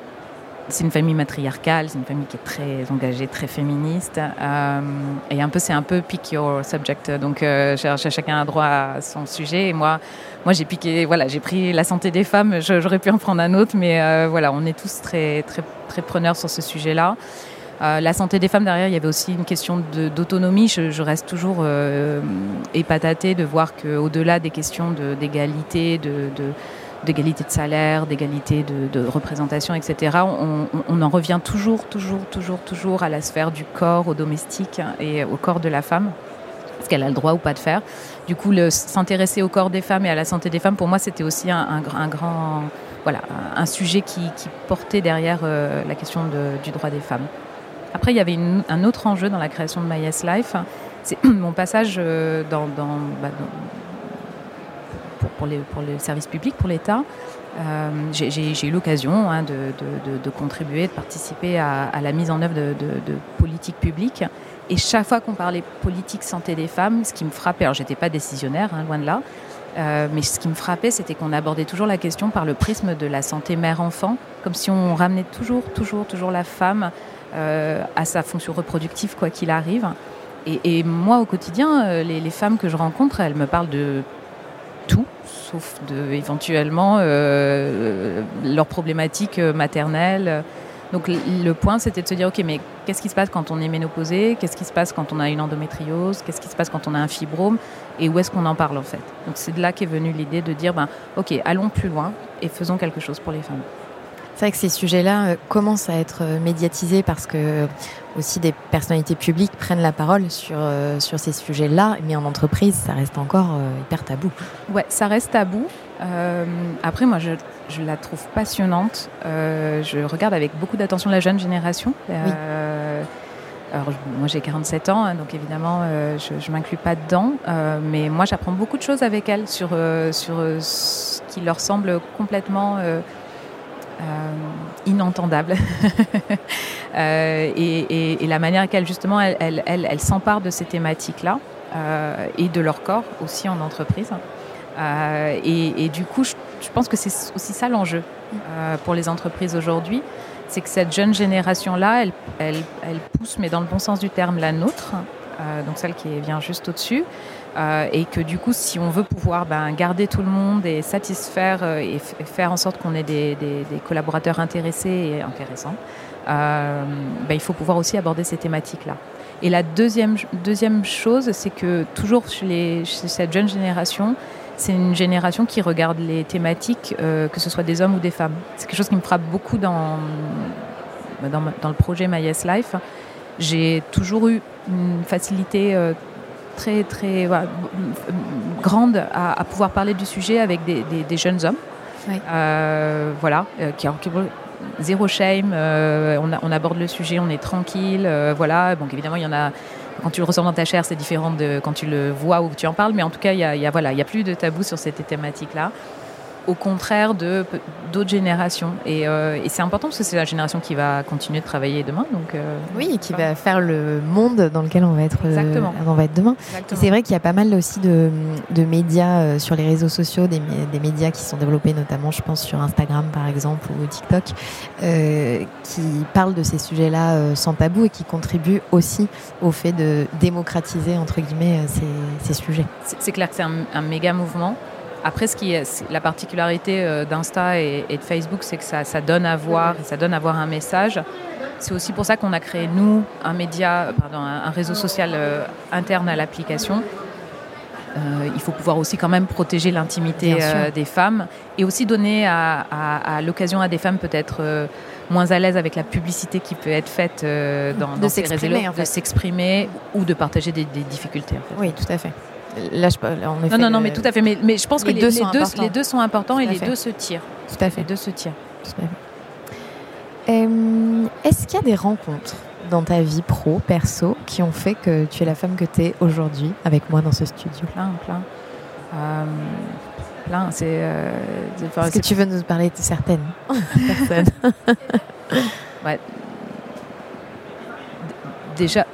c'est une famille matriarcale, c'est une famille qui est très engagée, très féministe. Euh, et un peu, c'est un peu pick your subject. Donc, euh, chacun a droit à son sujet. Et moi, moi, j'ai piqué, voilà, j'ai pris la santé des femmes. J'aurais pu en prendre un autre, mais euh, voilà, on est tous très, très, très preneurs sur ce sujet-là. Euh, la santé des femmes derrière, il y avait aussi une question d'autonomie. Je, reste toujours épatatée de voir qu'au-delà des questions d'égalité, de, de d'égalité de salaire, d'égalité de, représentation, etc. On, en revient toujours, toujours, toujours, toujours à la sphère du corps, au domestique et au corps de la femme ce qu'elle a le droit ou pas de faire. Du coup, s'intéresser au corps des femmes et à la santé des femmes, pour moi, c'était aussi un, grand, voilà, un sujet qui, portait derrière euh, la question du droit des femmes. Après, il y avait un autre enjeu dans la création de My Yes Life, c'est mon passage euh, dans, bah, dans pour, les, pour le service public, pour l'État. Euh, j'ai eu l'occasion hein, de, de, contribuer, de participer à, la mise en œuvre de, politiques publiques. Et chaque fois qu'on parlait politique santé des femmes, ce qui me frappait, alors j'étais pas décisionnaire, hein, loin de là, euh, mais ce qui me frappait, c'était qu'on abordait toujours la question par le prisme de la santé mère-enfant, comme si on ramenait toujours, toujours, toujours la femme euh, à sa fonction reproductive, quoi qu'il arrive. Et, moi, au quotidien, les, les, femmes que je rencontre, elles me parlent de tout, de, éventuellement euh, leurs problématiques euh, maternelles. Donc le point, c'était de se dire, ok, mais qu'est-ce qui se passe quand on est ménopausé? Qu'est-ce qui se passe quand on a une endométriose? Qu'est-ce qui se passe quand on a un fibrome? Et où est-ce qu'on en parle en fait? Donc c'est de là qu'est venue l'idée de dire, ben, ok, allons plus loin et faisons quelque chose pour les femmes. C'est vrai que ces sujets-là euh, commencent à être euh, médiatisés parce que aussi des personnalités publiques prennent la parole sur, sur ces sujets-là, mais en entreprise, ça reste encore hyper tabou. Ouais, ça reste tabou. après, moi, je, je, la trouve passionnante. je regarde avec beaucoup d'attention la jeune génération. alors, moi, j'ai 47 ans, hein, donc évidemment, je ne m'inclus pas dedans. mais moi, j'apprends beaucoup de choses avec elles sur, sur ce qui leur semble complètement inentendable. et, la manière à laquelle justement elle, elle, s'empare de ces thématiques-là et de leur corps aussi en entreprise. Et, du coup, je, pense que c'est aussi ça l'enjeu pour les entreprises aujourd'hui c'est que cette jeune génération-là, elle, elle, elle, pousse, mais dans le bon sens du terme, la nôtre, euh, donc celle qui vient juste au-dessus, euh, et que du coup, si on veut pouvoir ben, garder tout le monde et satisfaire euh, et, faire en sorte qu'on ait des, collaborateurs intéressés et intéressants, ben, il faut pouvoir aussi aborder ces thématiques-là. Et la deuxième, deuxième chose, c'est que toujours chez, cette jeune génération, c'est une génération qui regarde les thématiques, euh, que ce soit des hommes ou des femmes. C'est quelque chose qui me frappe beaucoup dans, dans, dans le projet My Yes Life. J'ai toujours eu une facilité euh, très, très grande à, pouvoir parler du sujet avec des, des, jeunes hommes. Euh, voilà, qui, qui, zéro shame, on, on, aborde le sujet, on est tranquille, voilà. Donc évidemment, il y en a quand tu le ressens dans ta chair, c'est différent de quand tu le vois ou que tu en parles. Mais en tout cas, il y a, voilà, il y a plus de tabou sur cette thématique-là au contraire de d'autres générations. Euh, et, c'est important parce que c'est la génération qui va continuer de travailler demain. Donc, euh, oui, et qui va faire le monde dans lequel on va être, euh, on va être demain. C'est vrai qu'il y a pas mal aussi de, de médias sur les réseaux sociaux, des, des, médias qui sont développés notamment, je pense, sur Instagram par exemple ou TikTok, qui parlent de ces sujets-là sans tabou et qui contribuent aussi au fait de démocratiser, entre guillemets, ces, ces sujets. C'est clair que c'est un, un méga mouvement. Après, ce qui est, la particularité euh, d'Insta et, de Facebook, c'est que ça, donne à voir, ça donne à voir un message. C'est aussi pour ça qu'on a créé, nous, un média, pardon, un, réseau social euh, interne à l'application. Euh, il faut pouvoir aussi quand même protéger l'intimité des femmes et aussi donner à, l'occasion à des femmes peut-être moins à l'aise avec la publicité qui peut être faite dans, de ces réseaux, de s'exprimer ou de partager des, difficultés. Oui, tout à fait. Là, je, non, non, non, mais tout à fait. Mais, mais je pense que les, deux, les, deux, les, deux, sont importants et les deux se tirent. Tout à fait. Les deux se tirent. Euh, est-ce qu'il y a des rencontres dans ta vie pro, perso, qui ont fait que tu es la femme que tu es aujourd'hui avec moi dans ce studio? Plein, plein. Euh, plein, c'est. Euh, Est-ce que tu veux nous parler de certaines? Personnes ouais. Déjà,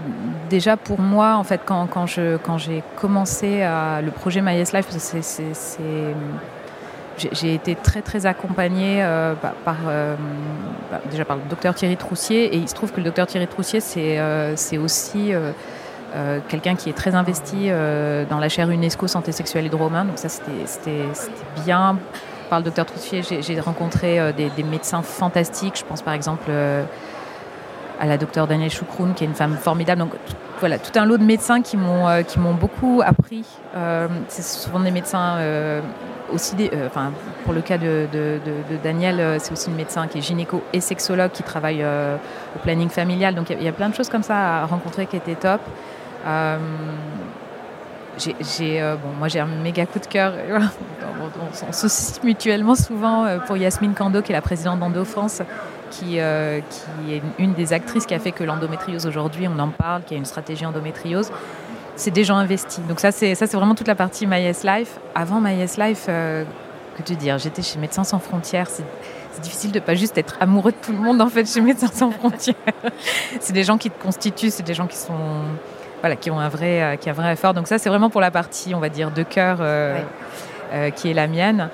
déjà pour moi, en fait, quand, quand je, quand j'ai commencé le projet My Yes Life, j'ai été très très accompagnée euh, par euh, bah, déjà par le docteur Thierry Troussier. Et il se trouve que le docteur Thierry Troussier c'est euh, aussi quelqu'un qui est très investi dans la chaire UNESCO santé sexuelle et droits humains. Donc ça c'était bien. Par le docteur Troussier j'ai rencontré des, médecins fantastiques. Je pense par exemple à la docteure Danielle Choukroun, qui est une femme formidable. Donc voilà, tout un lot de médecins qui m'ont euh, qui m'ont beaucoup appris. Euh, c'est souvent des médecins euh, aussi, des, enfin pour le cas de, de, de, Daniel, c'est aussi une médecin qui est gynéco et sexologue qui travaille au planning familial. Donc il y, a plein de choses comme ça à rencontrer qui étaient top. j'ai, bon, moi j'ai un méga coup de cœur. on, on, s'associe mutuellement souvent pour Yasmine Kando, qui est la présidente d'Endo France, euh, qui, est une des actrices qui a fait que l'endométriose aujourd'hui, on en parle, qui a une stratégie endométriose. C'est des gens investis. Donc ça, c'est ça, c'est vraiment toute la partie My Yes Life. Avant My Yes Life, euh, que te dire, j'étais chez Médecins sans frontières. C'est, difficile de pas juste être amoureux de tout le monde en fait chez Médecins sans frontières. c'est des gens qui te constituent, c'est des gens qui sont voilà, qui ont un vrai, euh, qui a un vrai effort. Donc ça, c'est vraiment pour la partie, on va dire, de cœur qui est la mienne.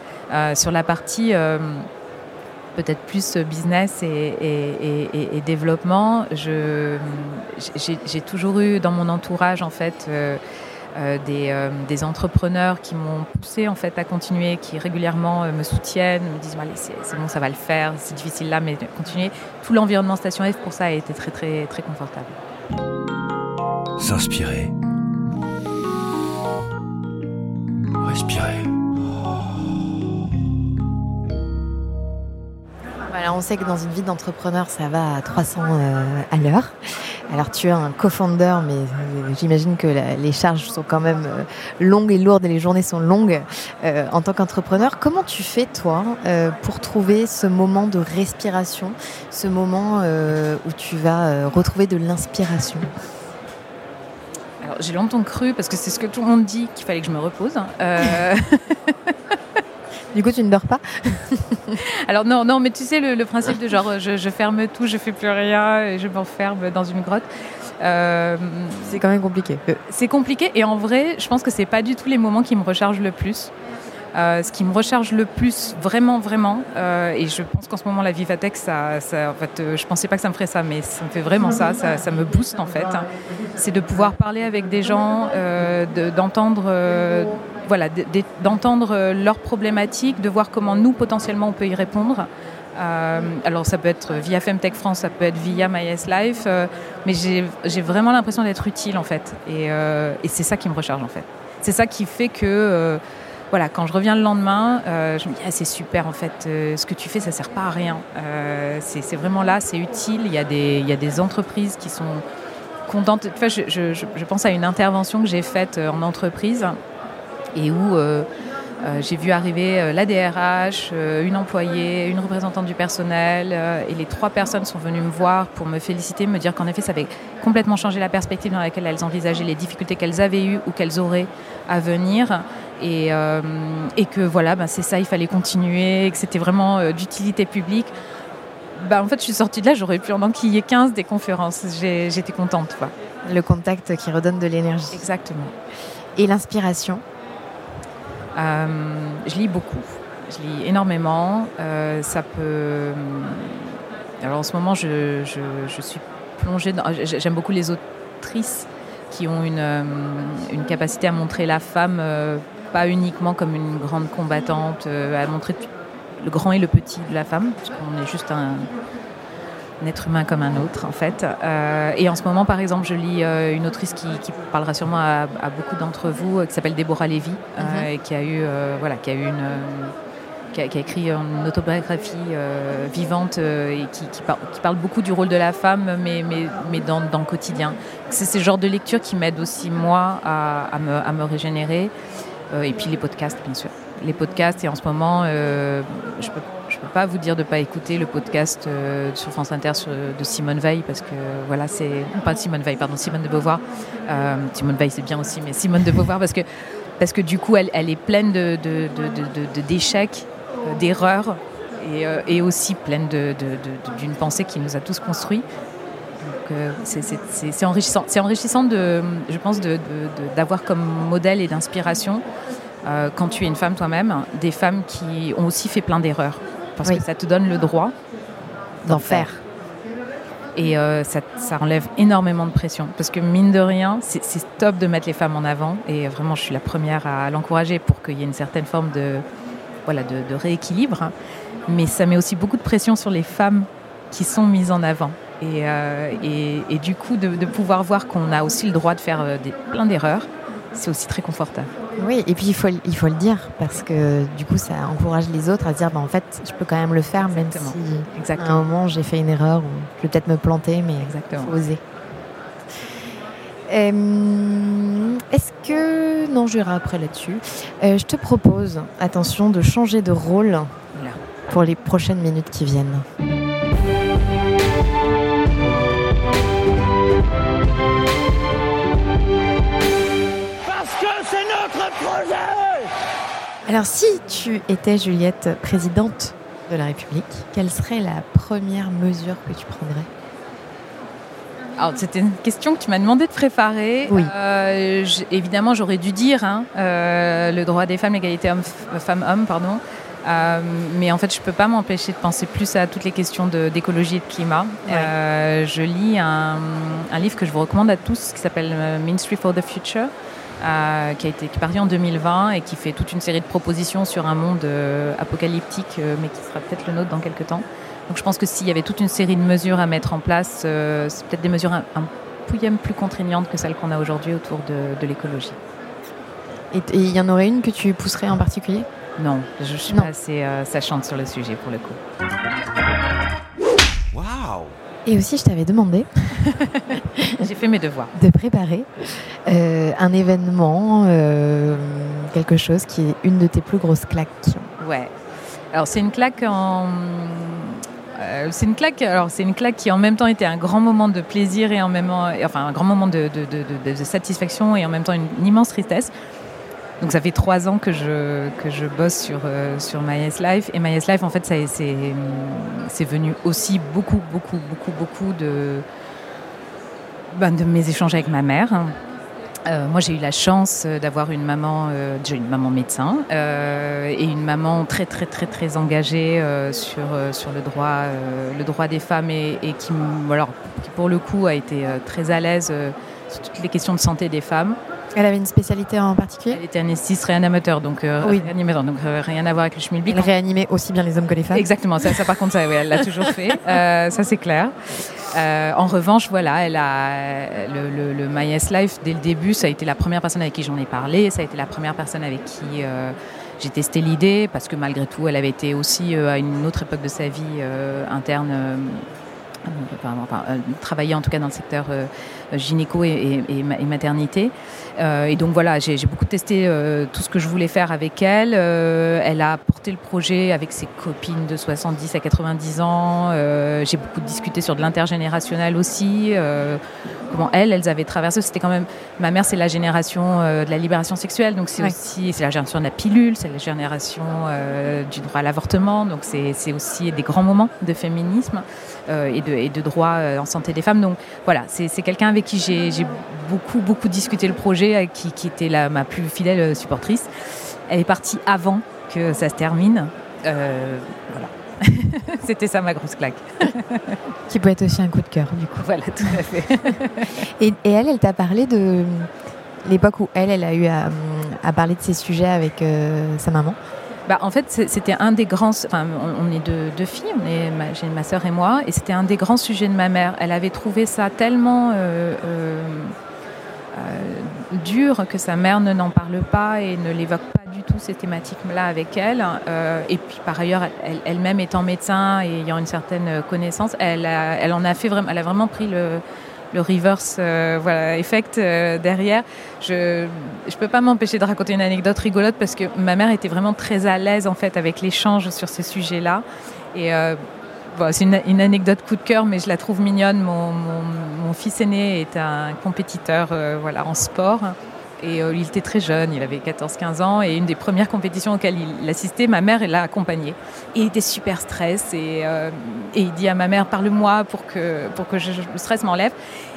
sur la partie peut-être plus business et, développement. j'ai, toujours eu dans mon entourage en fait euh, euh, euh, des, entrepreneurs qui m'ont poussé en fait à continuer, qui régulièrement me soutiennent, me disent c'est, bon, ça va le faire, c'est difficile là, mais continuer. Tout l'environnement Station F pour ça a été très très très confortable. S'inspirer. Respirer. On sait que dans une vie d'entrepreneur, ça va à 300 euh, à l'heure. Alors, tu es un co-founder, mais euh, j'imagine que les charges sont quand même euh, longues et lourdes et les journées sont longues en tant qu'entrepreneur. Comment tu fais, toi, pour trouver ce moment de respiration, ce moment où tu vas retrouver de l'inspiration? Alors, j'ai longtemps cru, parce que c'est ce que tout le monde dit, qu'il fallait que je me repose. Du coup, tu ne dors pas Alors non, non, mais tu sais le, principe de genre je, ferme tout, je fais plus rien et je m'enferme dans une grotte. Euh, c'est quand même compliqué. C'est compliqué et en vrai, je pense que c'est pas du tout les moments qui me rechargent le plus. Euh, ce qui me recharge le plus, vraiment, vraiment, euh, et je pense qu'en ce moment la Vivatech, ça, ça, en fait, euh, je pensais pas que ça me ferait ça, mais ça me fait vraiment ça, ça, me booste en fait. C'est de pouvoir parler avec des gens, d'entendre, voilà, d'entendre leurs problématiques, de voir comment nous potentiellement on peut y répondre. alors ça peut être via Femtech France, ça peut être via MyS Life, mais j'ai vraiment l'impression d'être utile en fait, et, et c'est ça qui me recharge en fait. C'est ça qui fait que voilà, quand je reviens le lendemain, euh, je me dis ah, c'est super en fait, euh, ce que tu fais ça sert pas à rien. Euh, c'est vraiment là, c'est utile. Il y, a des, y a des entreprises qui sont contentes. Enfin, je, je, je, pense à une intervention que j'ai faite en entreprise et où euh, j'ai vu arriver euh, la DRH, euh, une employée, une représentante du personnel, et les trois personnes sont venues me voir pour me féliciter, me dire qu'en effet, ça avait complètement changé la perspective dans laquelle elles envisageaient les difficultés qu'elles avaient eues ou qu'elles auraient à venir. Et, et que voilà, ben, c'est ça, il fallait continuer, que c'était vraiment d'utilité publique. Ben, en fait, je suis sortie de là, j'aurais pu en enquiller 15 des conférences. J'étais contente. Quoi. Le contact qui redonne de l'énergie. Exactement. Et l'inspiration? euh, je lis beaucoup. Je lis énormément. Euh, ça peut. Euh, alors en ce moment, je, suis plongée dans. J'aime beaucoup les autrices qui ont une, une capacité à montrer la femme pas uniquement comme une grande combattante, à montrer le grand et le petit de la femme, parce est juste un, un être humain comme un autre en fait. Euh, et en ce moment par exemple je lis euh, une autrice qui, parlera sûrement à, beaucoup d'entre vous, euh, qui s'appelle Déborah Lévy, mhm. et qui a eu voilà, qui a eu une qui a, écrit une autobiographie vivante et qui, qui, parle beaucoup du rôle de la femme, mais, mais, mais dans, dans, le quotidien. C'est ce genre de lecture qui m'aide aussi, moi, à, à, me, à me régénérer. et puis les podcasts, bien sûr. Les podcasts, et en ce moment, je peux peux pas vous dire de pas écouter le podcast euh, sur France Inter de Simone Veil, parce que voilà, c'est. Pas de Simone Veil, pardon, Simone de Beauvoir. Euh, Simone Veil, c'est bien aussi, mais Simone de Beauvoir, parce que, parce que du coup, elle, elle est pleine d'échecs, de, de, euh, d'erreurs, et, et, aussi pleine d'une pensée qui nous a tous construits. Donc, c'est enrichissant. C'est enrichissant, de, je pense, d'avoir comme modèle et d'inspiration. quand tu es une femme toi-même, des femmes qui ont aussi fait plein d'erreurs parce que ça te donne le droit d'en faire. Et euh, ça, enlève énormément de pression. Parce que mine de rien, c'est top de mettre les femmes en avant. Et vraiment, je suis la première à l'encourager pour qu'il y ait une certaine forme de, voilà, de, rééquilibre. Mais ça met aussi beaucoup de pression sur les femmes qui sont mises en avant. Et, euh, et, du coup, de, pouvoir voir qu'on a aussi le droit de faire euh, des, plein d'erreurs, c'est aussi très confortable. Oui, et puis il faut, il faut le dire, parce que du coup, ça encourage les autres à se dire, bah, en fait, je peux quand même le faire, même si à un moment j'ai fait une erreur, ou je vais peut-être me planter, mais il faut oser. Euh, est-ce que... Non, je verrai après là-dessus. Euh, je te propose, attention, de changer de rôle pour les prochaines minutes qui viennent. Alors si tu étais Juliette, présidente de la République, quelle serait la première mesure que tu prendrais? Alors, c'était une question que tu m'as demandé de préparer. Oui. Euh, évidemment, j'aurais dû dire hein, euh, le droit des femmes, l'égalité femmes-hommes, pardon. Euh, mais en fait, je ne peux pas m'empêcher de penser plus à toutes les questions d'écologie et de climat. je lis un, un, livre que je vous recommande à tous qui s'appelle Ministry for the Future euh, qui, a été, qui est parti en 2020 et qui fait toute une série de propositions sur un monde euh, apocalyptique, euh, mais qui sera peut-être le nôtre dans quelques temps. Donc je pense que s'il y avait toute une série de mesures à mettre en place, c'est peut-être des mesures un, un plus contraignantes que celles qu'on a aujourd'hui autour de, de l'écologie. Et il y en aurait une que tu pousserais en particulier? Non, je ne suis pas assez sachante sur le sujet pour le coup. Waouh et aussi, je t'avais demandé. J'ai fait mes devoirs. De préparer euh, un événement, euh, quelque chose qui est une de tes plus grosses claques. Ouais. Alors, c'est une claque en. Euh, c'est une claque. Alors, c'est une claque qui en même temps était un grand moment de plaisir et en même temps, enfin, un grand moment de, de, de, satisfaction et en même temps une, immense tristesse. Donc ça fait trois ans que je, que je bosse sur, euh, sur MyS Life. Et MyS Life, en fait, c'est venu aussi beaucoup, beaucoup, beaucoup, beaucoup de, ben, de mes échanges avec ma mère. Euh, moi, j'ai eu la chance euh, d'avoir une maman, euh, une maman médecin et une maman très, très, très, très engagée sur, sur le, droit, le droit des femmes et, qui, alors, qui, pour le coup, a été très à l'aise sur toutes les questions de santé des femmes. Elle avait une spécialité en particulier Elle était anesthésiste réanimateur, donc, oui. réanimateur, donc rien à voir avec le schmilblick. Elle réanimait aussi bien les hommes que les femmes Exactement, ça, ça par contre, ça, elle l'a toujours fait, ça c'est clair. Euh, en revanche, voilà, elle a le, le, MyS Life dès le début, ça a été la première personne avec qui j'en ai parlé, ça a été la première personne avec qui euh, j'ai testé l'idée parce que malgré tout, elle avait été aussi euh, à une autre époque de sa vie interne euh, travailler en tout cas dans le secteur euh, gynéco et, maternité. Euh, et donc voilà, j'ai beaucoup testé tout ce que je voulais faire avec elle. elle a porté le projet avec ses copines de 70 à 90 ans. j'ai beaucoup discuté sur de l'intergénérationnel aussi. comment elles, elles avaient traversé. C'était quand même. Ma mère, c'est la génération de la libération sexuelle, donc c'est aussi c'est la génération de la pilule, c'est la génération du droit à l'avortement. Donc c'est aussi des grands moments de féminisme et de et de droit euh, en santé des femmes. Donc voilà, c'est quelqu'un avec qui j'ai beaucoup, beaucoup discuté le projet, qui, qui était la, ma plus fidèle euh, supportrice. Elle est partie avant que ça se termine. Euh, voilà. C'était ça ma grosse claque. qui peut être aussi un coup de cœur, du coup. Voilà, tout à fait. et, elle, elle t'a parlé de l'époque où elle, elle a eu à, parler de ces sujets avec sa maman? Bah, en fait, c'était un des grands. Enfin, on, est deux, filles, j'ai ma sœur et moi, et c'était un des grands sujets de ma mère. Elle avait trouvé ça tellement euh, euh, euh, dur que sa mère ne n'en parle pas et ne l'évoque pas du tout ces thématiques-là avec elle. et puis par ailleurs, elle-même étant médecin et ayant une certaine connaissance, elle, elle en a fait vraiment. Elle a vraiment pris le le reverse euh, voilà, effect euh, derrière. Je ne peux pas m'empêcher de raconter une anecdote rigolote parce que ma mère était vraiment très à l'aise en fait avec l'échange sur ces sujets-là. Et euh, c'est une, anecdote coup de cœur, mais je la trouve mignonne. Mon, mon, fils aîné est un compétiteur voilà, en sport. Et il était très jeune, il avait 14-15 ans, et une des premières compétitions auxquelles il assistait, ma mère l'a accompagné. Il était super stress, et, et il dit à ma mère, parle-moi pour que, pour que je, le stress m'enlève.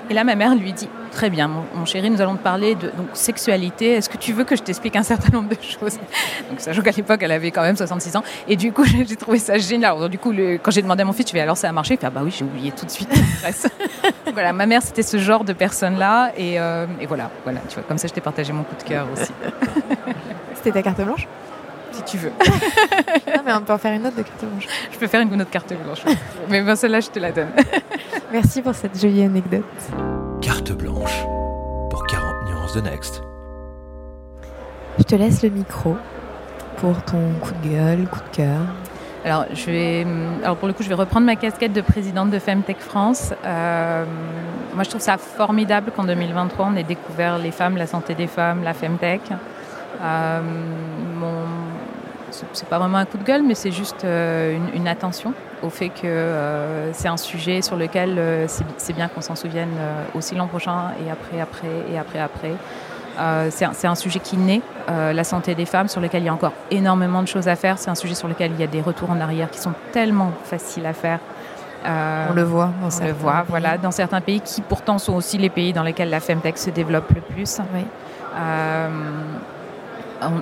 Et là, ma mère lui dit Très bien, mon, chéri, nous allons te parler de sexualité. Est-ce que tu veux que je t'explique un certain nombre de choses? Donc, sachant qu'à l'époque, elle avait quand même 66 ans. Et du coup, j'ai trouvé ça génial. Du coup, quand j'ai demandé à mon fils, tu vas alors ça a marché? Il fait ah, Bah oui, j'ai oublié tout de suite. voilà, ma mère, c'était ce genre de personne-là. Et, euh, et, voilà, voilà, tu vois, comme ça, je t'ai partagé mon coup de cœur aussi. c'était ta carte blanche? Tu veux. non, mais on peut en faire une autre de carte blanche. Je peux faire une autre carte blanche. mais bon, celle-là, je te la donne. Merci pour cette jolie anecdote. Carte blanche pour 40 nuances de Next. Je te laisse le micro pour ton coup de gueule, coup de cœur. Alors, je vais, alors pour le coup, je vais reprendre ma casquette de présidente de Femtech France. Euh, moi, je trouve ça formidable qu'en 2023, on ait découvert les femmes, la santé des femmes, la Femtech. Euh, mon, c'est pas vraiment un coup de gueule, mais c'est juste euh, une, attention au fait que euh, c'est un sujet sur lequel euh, c'est bien qu'on s'en souvienne aussi l'an prochain et après, après et après, après. c'est un, sujet qui naît, la santé des femmes, sur lequel il y a encore énormément de choses à faire. C'est un sujet sur lequel il y a des retours en arrière qui sont tellement faciles à faire. on le voit. on le voit, voilà, dans certains pays qui pourtant sont aussi les pays dans lesquels la femtech se développe le plus. Oui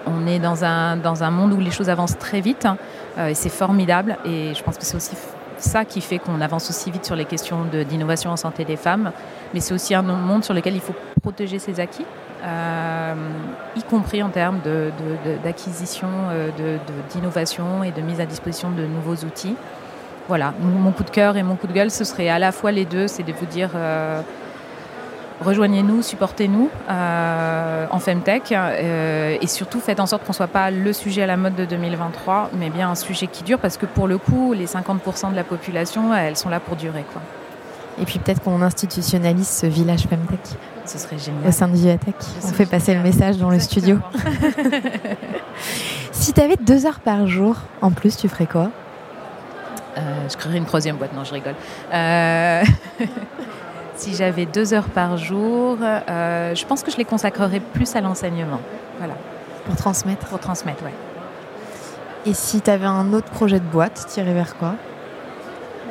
on, est dans un, dans un monde où les choses avancent très vite hein, euh, et c'est formidable. Et je pense que c'est aussi ça qui fait qu'on avance aussi vite sur les questions d'innovation en santé des femmes. Mais c'est aussi un monde sur lequel il faut protéger ses acquis, euh, y compris en termes d'acquisition, de, d'innovation et de mise à disposition de nouveaux outils. Voilà, mon coup de cœur et mon coup de gueule, ce serait à la fois les deux, c'est de vous dire... Euh, rejoignez-nous, supportez-nous euh, en Femtech euh, et surtout faites en sorte qu'on ne soit pas le sujet à la mode de 2023, mais bien un sujet qui dure parce que pour le coup, les 50% de la population, elles sont là pour durer. Quoi. Et puis peut-être qu'on institutionnalise ce village Femtech. Ce serait génial. Au sein de Viatech. On fait passer le message dans le studio. si tu avais deux heures par jour en plus, tu ferais quoi? Euh, Je créerais une troisième boîte. Non, je rigole. Si j'avais deux heures par jour, euh, je pense que je les consacrerais plus à l'enseignement. Voilà. Pour transmettre Pour transmettre, oui. Et si tu avais un autre projet de boîte, tu irais vers quoi?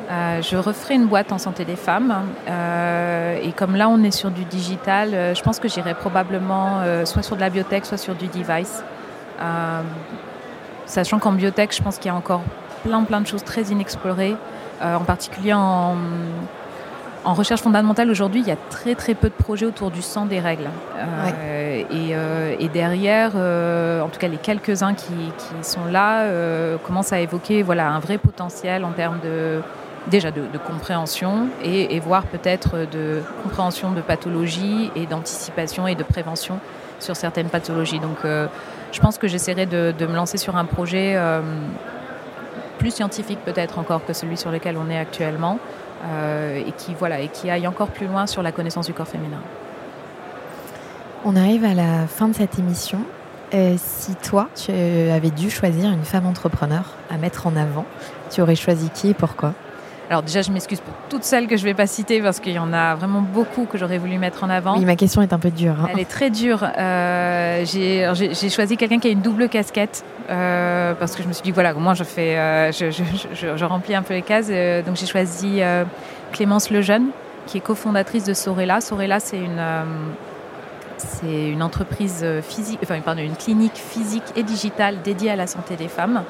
Euh, je referai une boîte en santé des femmes. Euh, et comme là, on est sur du digital, euh, je pense que j'irai probablement soit sur de la biotech, soit sur du device. sachant qu'en biotech, je pense qu'il y a encore plein, plein de choses très inexplorées, en particulier en, en recherche fondamentale, aujourd'hui, il y a très très peu de projets autour du sang des règles. et, derrière, en tout cas les quelques-uns qui, qui, sont là, commencent à évoquer voilà, un vrai potentiel en termes de déjà de, compréhension et, voir peut-être de compréhension de pathologie et d'anticipation et de prévention sur certaines pathologies. Donc euh, je pense que j'essaierai de, me lancer sur un projet euh, plus scientifique peut-être encore que celui sur lequel on est actuellement euh, et, qui, voilà, et qui aille encore plus loin sur la connaissance du corps féminin. On arrive à la fin de cette émission. si toi, tu avais dû choisir une femme entrepreneur à mettre en avant, tu aurais choisi qui et pourquoi? Alors déjà, je m'excuse pour toutes celles que je ne vais pas citer parce qu'il y en a vraiment beaucoup que j'aurais voulu mettre en avant. Oui, ma question est un peu dure. Hein. Elle est très dure. Euh, j'ai choisi quelqu'un qui a une double casquette euh, parce que je me suis dit, voilà, moi je, fais, euh, je, je, remplis un peu les cases. donc j'ai choisi Clémence Lejeune, qui est cofondatrice de Sorella. Sorella, c'est une c'est une entreprise physique, enfin pardon, une clinique physique et digitale dédiée à la santé des femmes.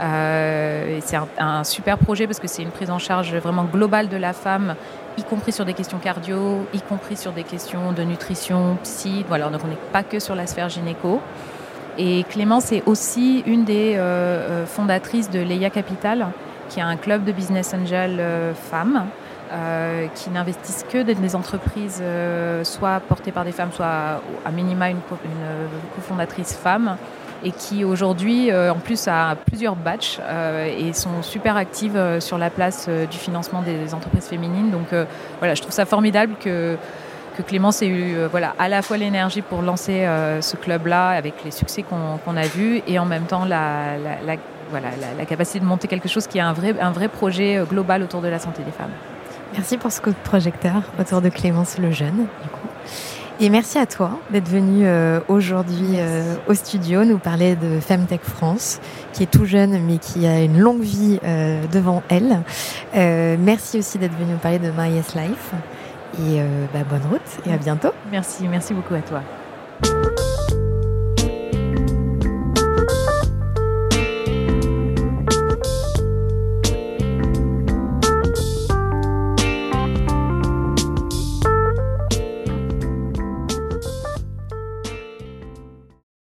Euh, c'est un, super projet parce que c'est une prise en charge vraiment globale de la femme, y compris sur des questions cardio, y compris sur des questions de nutrition, psy. Voilà, donc on n'est pas que sur la sphère gynéco. Et Clémence est aussi une des euh, euh, fondatrices de Leia Capital, qui est un club de business angel femmes. qui n'investissent que dans des entreprises soit portées par des femmes, soit à minima une, une cofondatrice femme et qui aujourd'hui, euh, en plus, a plusieurs batchs euh, et sont super actives euh, sur la place du financement des entreprises féminines. Donc voilà, je trouve ça formidable que, que Clémence ait eu voilà, à la fois l'énergie pour lancer ce club-là avec les succès qu'on a vus et en même temps la, voilà, la, capacité de monter quelque chose qui est un vrai, un vrai projet global autour de la santé des femmes. Merci pour ce coup de projecteur autour de Clémence le Jeune. Du. Et merci à toi d'être venu euh, aujourd'hui euh, au studio nous parler de Femtech France, qui est tout jeune mais qui a une longue vie euh, devant elle. merci aussi d'être venu nous parler de My Yes Life. Et bah, bonne route et à bientôt. Merci, merci beaucoup à toi.